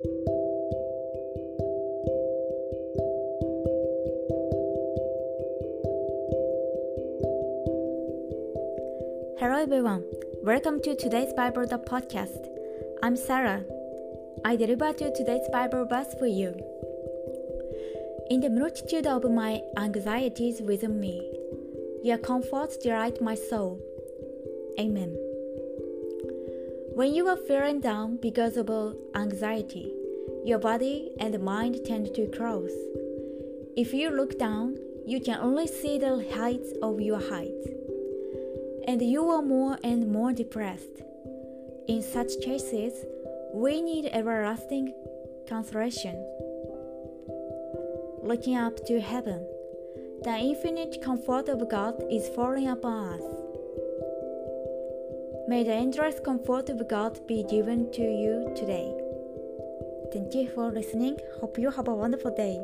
Hello everyone, welcome to today's Bible the podcast. I'm Sarah. I deliver to today's Bible verse for you. In the multitude of my anxieties within me, your comforts delight my soul. Amen. When you are feeling down because of anxiety, your body and mind tend to close. If you look down, you can only see the heights of your height and you are more and more depressed. In such cases, we need everlasting consolation. Looking up to heaven, the infinite comfort of God is falling upon us. May the endless comfort of God be given to you today. Thank you for listening. Hope you have a wonderful day.